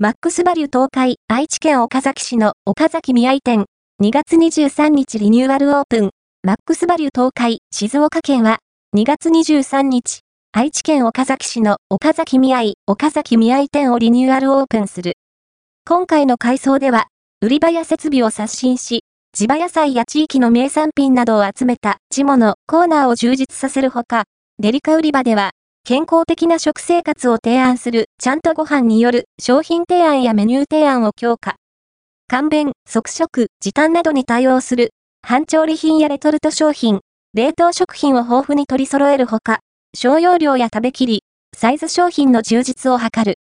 マックスバリュ東海、愛知県岡崎市の岡崎宮井店、2月23日リニューアルオープン、マックスバリュ東海、静岡県は、2月23日、愛知県岡崎市の岡崎宮井、岡崎宮井店をリニューアルオープンする。今回の改装では、売り場や設備を刷新し、地場野菜や地域の名産品などを集めた地物コーナーを充実させるほか、デリカ売り場では、健康的な食生活を提案するちゃんとご飯による商品提案やメニュー提案を強化。簡便、即食、時短などに対応する、半調理品やレトルト商品、冷凍食品を豊富に取り揃えるほか、小容量や食べきり、サイズ商品の充実を図る。